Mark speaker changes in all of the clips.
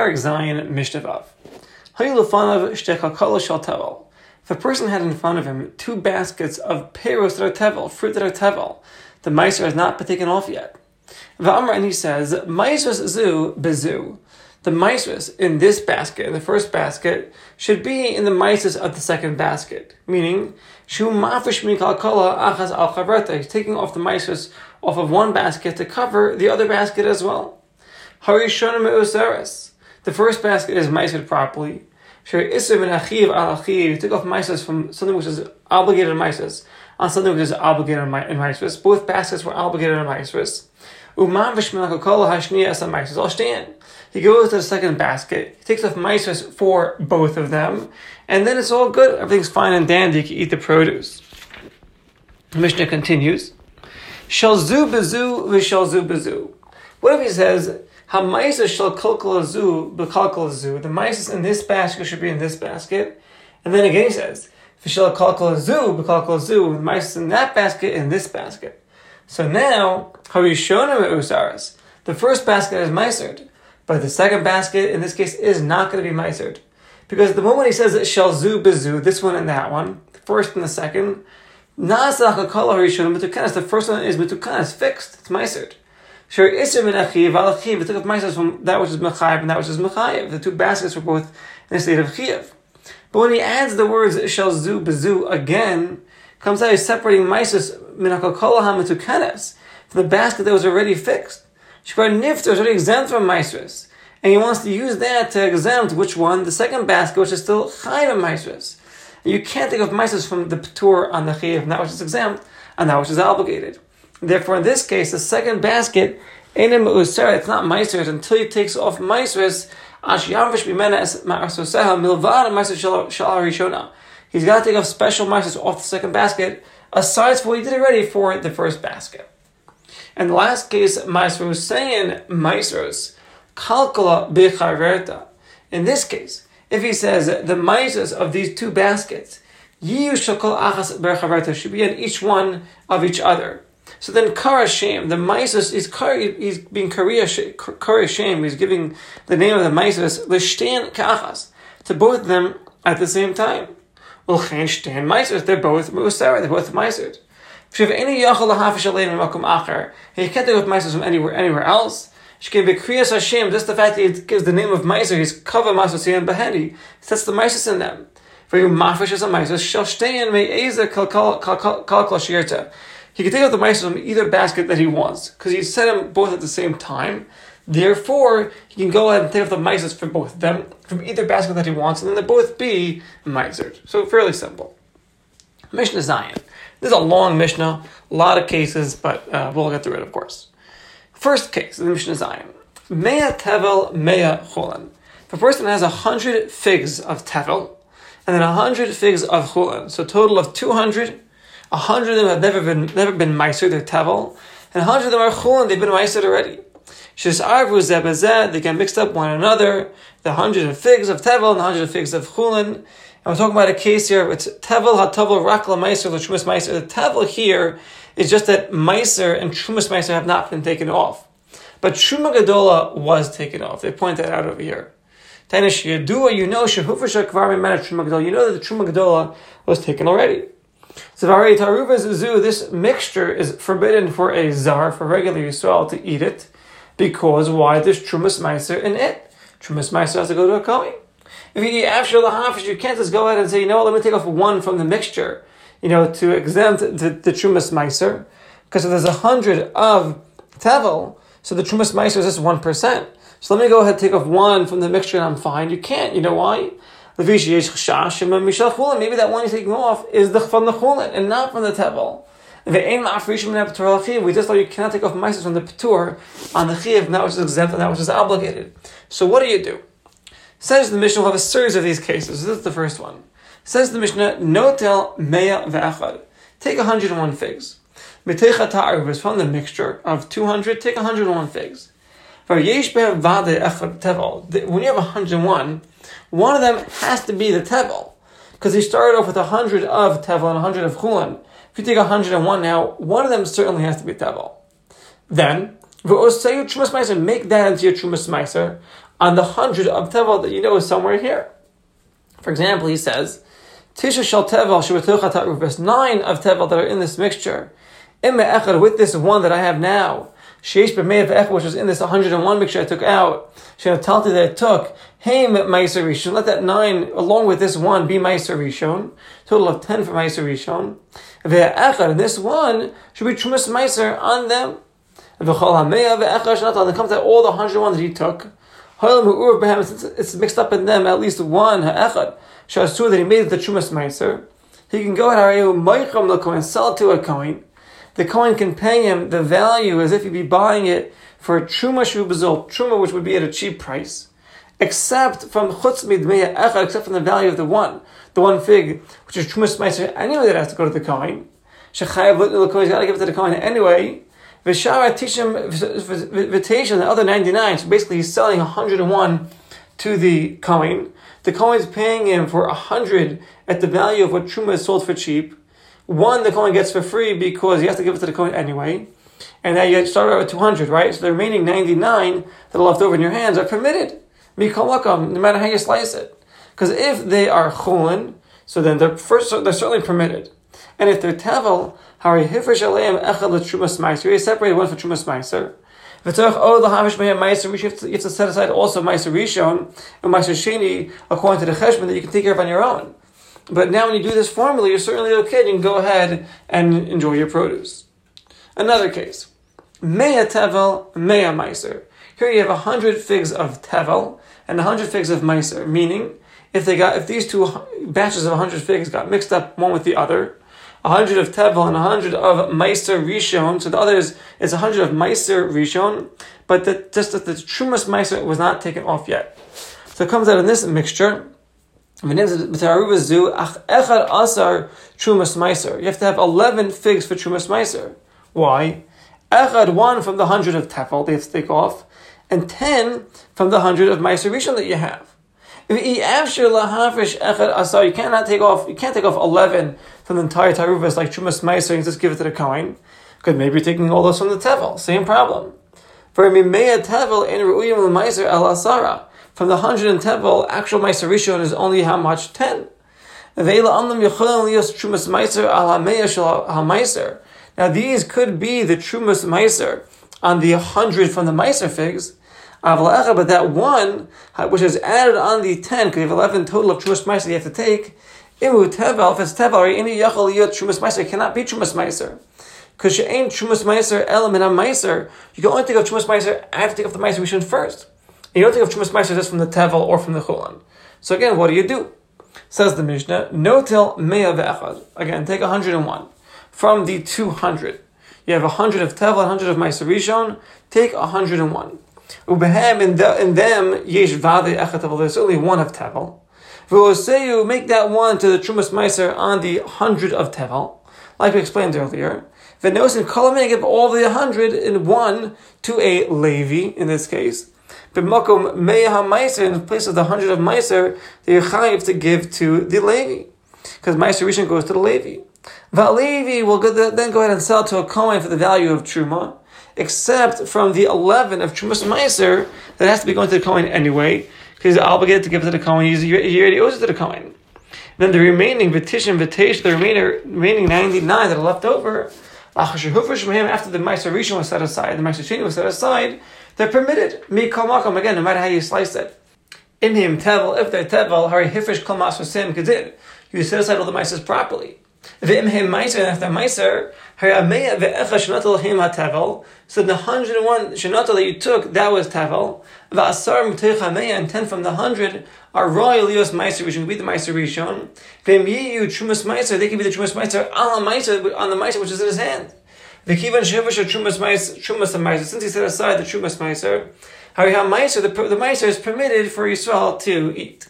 Speaker 1: Parak Zion. If a person had in front of him two baskets of peros that are tevel, fruit that are tevel, the meiser has not been taken off yet. V'amr, and he says, Maisras zu bezu. The maisras in this basket, in the first basket, should be in the maisras of the second basket. Meaning, shu mafish achas al He's taking off the maisras off of one basket to cover the other basket as well. Harishon me'useres. The first basket is maised properly. Shir isr min achiv al achiv. Took off maisas from something which is obligated maisas on something which is obligated in maisras. Both baskets were obligated in maisras. Uman v'shmilach kol hashniya as a maisras. I'll stand. He goes to the second basket. He takes off maisras for both of them, and then it's all good. Everything's fine and dandy. You can eat the produce. The Mishnah continues. Shalzu bezu v'shalzu bezu. What if he says Hamaisa shall kalkalazu b'kalkalazu. The mice in this basket should be in this basket. And then again he says, Vishal kalkalazu b'kalkalazu. The mice in that basket in this basket. So now, harishona usaras. The first basket is micered, but the second basket in this case is not going to be micered. Because the moment he says it shall zu bezu, this one and that one, the first and the second, mitukanas. The first one is mitukanas, fixed, it's micered. Sure, Isser min achiv al achiv. It took off from that which is mechayiv and that which is mechayiv. The two baskets were both in a state of chiv. But when he adds the words shel zu bezu again, comes out he's separating maisus min hakol hamitukanes from the basket that was already fixed. Shkvar nifter is already exempt from maisris. And he wants to use that to exempt which one? The second basket, which is still chayiv maisris. You can't think of maisris from the tour on the chiv, and that which is exempt, and that which is obligated. Therefore, in this case, the second basket, it's not Maisers until he takes off Maisers, He's got to take off special Maisers off the second basket, aside from what he did already for the first basket. And the last case, Maiser was saying Maisers, Bichaverta. In this case, if he says the Maisers of these two baskets, should be in each one of each other. So then Kara Shem, the Mises is he's being Kara Shem, he's giving the name of the Mises, Lishtan Kachas, to both of them at the same time. Well, Chen Shtan Mises, they're both Musar, they're both Mises. Shiv any Yachal Hafish Alein Makum Acher, he can't do with Mises from anywhere anywhere else. She can be Kriyas Hashem, just the fact that he gives the name of Miser, he's Kava Masasi and Behedi. Sets the Mises in them. For you mafish as a Mises, shall stay in me Eza Kal Kal Kal Kal Shirta he can take out the mice from either basket that he wants because he set them both at the same time. Therefore, he can go ahead and take out the mice from both of them from either basket that he wants, and then they both be miser. So fairly simple. Mishnah Zion. This is a long Mishnah, a lot of cases, but uh, we'll get through it, of course. First case, the Mishnah Zion. Mea tevel, mea chulin. A person has a hundred figs of tevel, and then a hundred figs of chulin, so total of two hundred a hundred of them have never been never been meiser, they're tavel, and a hundred of them are chulin, they've been meiser already. Shis arvu zebazeh, they get mixed up one another. The hundred of figs of tevel and the hundred of figs of chulin. And we're talking about a case here. It's tevel hatavel rakla meiser l'trumas meiser. The tevel here is just that meiser and trumas meiser have not been taken off, but truma gadola was taken off. They point that out over here. Tanish you know shehufer shakvar truma gadola. You know that the truma gadola was taken already. Zavari taruva zuzu, this mixture is forbidden for a zar, for regular Yisrael to eat it, because why? There's trumas meiser in it. Trumas meiser has to go to a kohen. If you eat after the hafish, you can't just go ahead and say, you know what, let me take off one from the mixture, you know, to exempt the, the trumas meiser, because if there's a hundred of tevel, so the trumas meiser is just one percent. So let me go ahead and take off one from the mixture and I'm fine. You can't. You know why? Maybe that one you're taking off is the, from the chulin and not from the tevel. We just thought you cannot take off mices from the patur on the chiv, that which is exempt and that which is obligated. So what do you do? Says the Mishnah, we'll have a series of these cases. This is the first one. Says the Mishnah, Notel mea ve'achad. Take 101 figs. From the mixture of 200, take 101 figs. When you have 101, one of them has to be the tevel, because he started off with a hundred of tevel and a hundred of chulin. If you take a hundred and one now, one of them certainly has to be tevel. Then, make that into your trumas meiser. on the hundred of tevel that you know is somewhere here. For example, he says, Tisha shal tevel shebatucha nine of tevel that are in this mixture. with this one that I have now. Sheish b'mei which was in this 101 mixture I took out. Shenatalti that I took. Haim Meiser Rishon. Let that nine, along with this one, be Meiser Rishon. Total of ten for Meiser Rishon. Ve'echad, and this one should be Trumas Meiser on them. V'chol HaMeya ve'echad Shenatal. It comes out all the 101 that he took. Since it's mixed up in them, at least one ha'echad. Shasur that he made the Trumas Meiser. He can go and sell it to a kohen. The kohen can pay him the value as if he'd be buying it for a truma shubazol, truma which would be at a cheap price except from chutz midmeya echad, except from the value of the one, the one fig, which is trumas meiser, anyway that has to go to the kohen. Shechayav little kohen, he's got to give it to the kohen anyway. Vishara tishim v'teisha, the other 99, so basically he's selling 101 to the kohen. The kohen is paying him for 100 at the value of what truma is sold for cheap. One the kohen gets for free because he has to give it to the kohen anyway. And now you start out with 200, right? So the remaining 99 that are left over in your hands are permitted mikolakam, no matter how you slice it. Because if they are chulin, so then they're first they're certainly permitted. And if they're tevel, hari hifresh aleim echad l'trumas meiser, you separate one for trumas meiser. V'tzarech od l'havish mehem meiser, you have to set aside also meiser rishon and meiser sheni according to the cheshbon that you can take care of on your own. But now when you do this formally, you're certainly okay. You can go ahead and enjoy your produce. Another case. Mea tevel, mea meiser. Here you have a hundred figs of tevel and a hundred figs of meiser, meaning if they got if these two batches of hundred figs got mixed up one with the other, a hundred of tevel and a hundred of meiser rishon. So the other is a hundred of meiser rishon, but the, just that the trumas meiser was not taken off yet. So it comes out in this mixture. You have to have eleven figs for trumas meiser. Why? Echad one from the hundred of tevel they have to take off, and 10 from the 100 of Meiser Rishon that you have. You cannot take off, you can't take off 11 from the entire Taruvas like Trumas Meiser and just give it to the Kohen. Because maybe you're taking all those from the Tevel. Same problem. For Mimea Tevel in Ru'uyim Meiser El Asara. From the 100 in Tevel, actual Meiser Rishon is only how much? 10. Now these could be the Trumas Meiser on the 100 from the Meiser figs, but that one, which is added on the 10, because you have 11 total of Trumas Meiser you have to take, if it's Tevel, any Meiser, cannot be Trumas Meiser. Because you ain't Trumas Meiser, element of Meiser, you can only take of Trumas Meiser, I have to take off the Meiser Rishon first. And you don't take of Trumas Meiser just from the Tevel or from the Chulan. So again, what do you do? Says the Mishnah, no till Mea ve'echad. Again, take 101 from the 200. You have 100 of Tevel, 100 of Meiser Rishon, take 101. Ubehem in, the, in them yesh vade echat There's only one of tevel. you make that one to the trumas meiser on the hundred of tevel, like we explained earlier. Venosin kolamei give all the hundred in one to a levi in this case. B'makom meya meiser in place of the hundred of meiser, the chayiv to give to the levi, because meiser rishon goes to the levi. Va'levi will then go ahead and sell to a kohen for the value of truma except from the 11 of Trumas Meiser that has to be going to the Kohen anyway, because he's obligated to give it to the Kohen, he's, he already owes it to the Kohen. Then the remaining Vitishin, Vitish, the remaining, remaining 99 that are left over, after the Meiser Rishon was set aside, the Meiser Sheni was set aside, they're permitted. Mi Kamakom, again, no matter how you slice it. In him, Tevel, if they're Tevel, Hari Hifish for Sim Kadir. You set aside all the Meisers properly. V'im him Meiser, if they're Meiser, Hari Ameya ve'echa ha-Tevel, so the 101 shenata that you took, that was V'asar mteich and 10 from the 100 are royal lios meiser, which can be the meiser rishon. V'im trumas meiser, they can be the trumas meiser ala meiser, on the meiser which is in his hand. The V'kivan shevish trumas meiser, trumas meiser, since he set aside the trumas meiser, hari ha-meiser, the, the meiser is permitted for Yisrael to eat.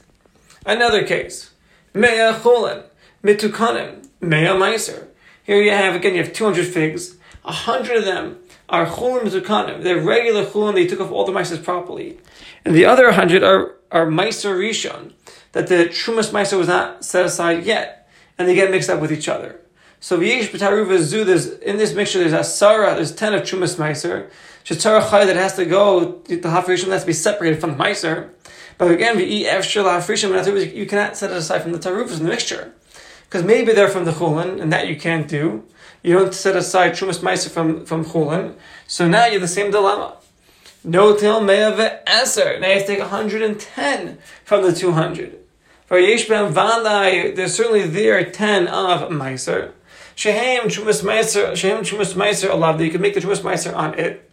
Speaker 1: Another case. Mea cholen, mitukanim, mea meiser. Here you have, again, you have 200 figs, a hundred of them are chulim zukanim. They're regular chulim. They took off all the mices properly, and the other hundred are are meiser rishon that the trumas meiser was not set aside yet, and they get mixed up with each other. So v'yesh b'taruva zu, there's, in this mixture, there's a sarah, there's 10 of trumas meiser. Shetzara chay that has to go, the hafrishim has to be separated from the meiser. But again, v'yi efshir hafrishim, you cannot set it aside from the tarufas in the mixture. Because maybe they're from the chulin, and that you can't do. You don't set aside trumas meiser from, from chulin. So now you're the same dilemma. No till me'av eser. Now you have to take 110 from the 200. For yesh ben there's certainly there 10 of meiser. Shehem Trumas Meiser, Shehem Trumas Meiser Allah, you can make the Trumas Meiser on it.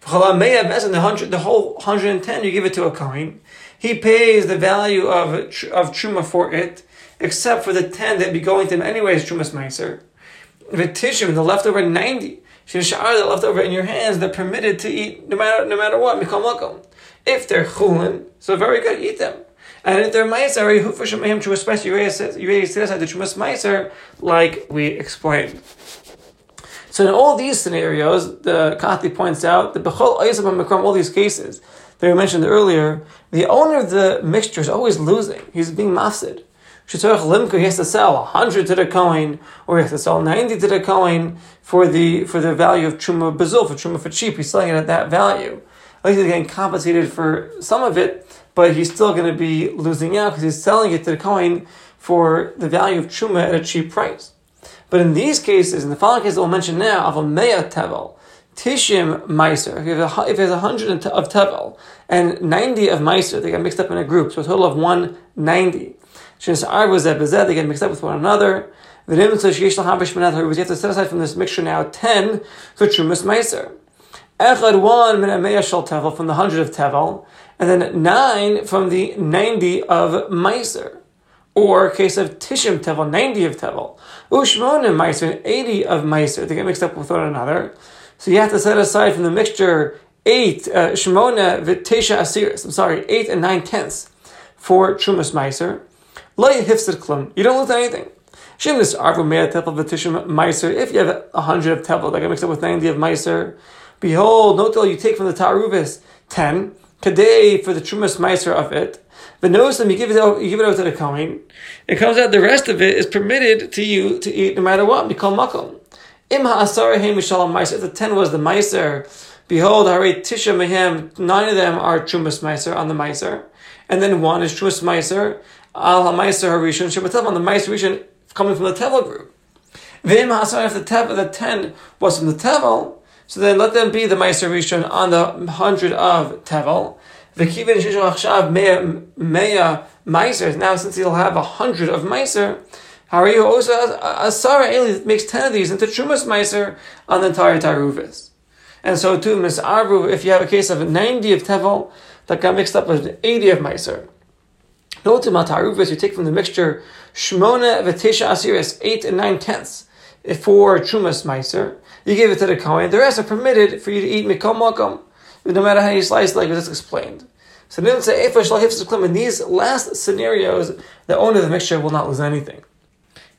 Speaker 1: The hundred, the whole hundred and ten, you give it to a kohen. He pays the value of of truma for it, except for the ten that be going to him anyways. Trumas meiser. V'tishim, the leftover ninety. Shishar, the leftover in your hands, they're permitted to eat no matter no matter what. Mikol If they're chulin, so very good, eat them. And if they're meiser, for shemayim trumas meiser, set aside the trumas meiser, like we explained. So in all these scenarios, the Kehati points out that b'chol makram, all these cases that we mentioned earlier, the owner of the mixture is always losing. He's being mafsid. He has to sell hundred to the kohen, or he has to sell ninety to the kohen for the for the value of Truma Bazil, for Truma for cheap. He's selling it at that value. At least he's getting compensated for some of it, but he's still going to be losing out because he's selling it to the kohen for the value of Truma at a cheap price. But in these cases, in the following case that we'll mention now, of a Mea Tevel, Tishim Meiser, if he a hundred of Tevel and 90 of Meiser, they got mixed up in a group, so a total of 190. They get mixed up with one another. The nim says sheesh lahavish menether, we have to set aside from this mixture now ten for trumas meiser. Echad one tevel from the hundred of tevel, and then nine from the ninety of meiser. Or case of Tishim Tevel, 90 of Tevel. Ushmonim Meiser, 80 of Meiser. They get mixed up with one another. So you have to set aside from the mixture eight shemona uh, v'tesha asiris. I'm sorry, eight and nine tenths for trumas meiser. You don't lose anything. Meiser, if you have a 100 of Tevel, that get mixed up with 90 of Meiser. Behold, no till you take from the Taruvis 10, Today, for the Trumas Meiser of it, but notice when you give it out, you give it out to the Kohen, it comes out the rest of it is permitted to you to eat no matter what. Mikol makom. Im ha'asar heim Meiser. If the ten was the Meiser, behold, hari tisha mehem. Nine of them are Trumas Meiser on the Meiser, and then one is Trumas Meiser al ha'Meiser harishon shebatev on the Meiser rishon coming from the Tevel group. Vim ha'asar if the tevel the ten was from the Tevel. So then let them be the Meiser Rishon on the hundred of Tevel. The Kivin Shishon Achshav Meya Meiser. Now, since he'll have a hundred of are you also Asara Eli makes ten of these into Trumas Meiser on the entire Taruvis. And so too, Miss Arvu, if you have a case of 90 of Tevel that got mixed up with 80 of Meiser. To Taruvis, you take from the mixture Shmona Vetesha Asiris, 8 and 9 tenths for Trumas Meiser you give it to the Kohen. The rest are permitted for you to eat Mikom makom, no matter how you slice, like just explained. So then say in these last scenarios, the owner of the mixture will not lose anything.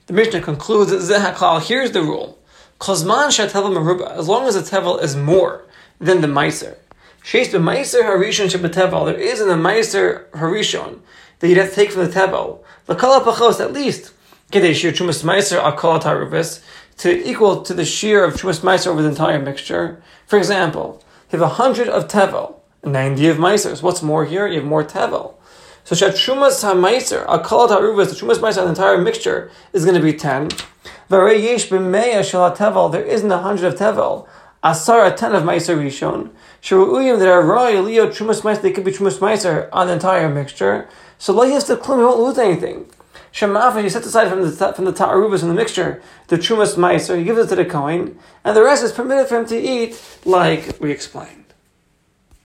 Speaker 1: The Mishnah concludes that here's the rule. Kozman meruba, as long as the tevel is more than the meiser. Sheis b'meiser harishon shebetevel, there is in the meiser harishon that you'd have to take from the tevel. L'kala pachos, at least, kedei shir trumas meiser akol taruvis, to equal to the shear of Trumas Meiser over the entire mixture. For example, you have a hundred of Tevel, 90 of Meisers. What's more here? You have more Tevel. So Shat Trumas HaMeiser, Akalat HaRuvas, the Trumas Meiser, the entire mixture is going to be 10. Vare Yesh B'meya Shal Tevel, there isn't a hundred of Tevel. Asar, a 10 of Meiser Rishon. Shuruyim, there are Roy, Leo, Trumas Meiser, they could be Trumas Meiser on the entire mixture. So Lo Yis Klum, you won't lose anything. Shemafa, you set aside from the from the ta'arubas in the mixture the trumas meiser, he gives it to the kohen, and the rest is permitted for him to eat, like we explained.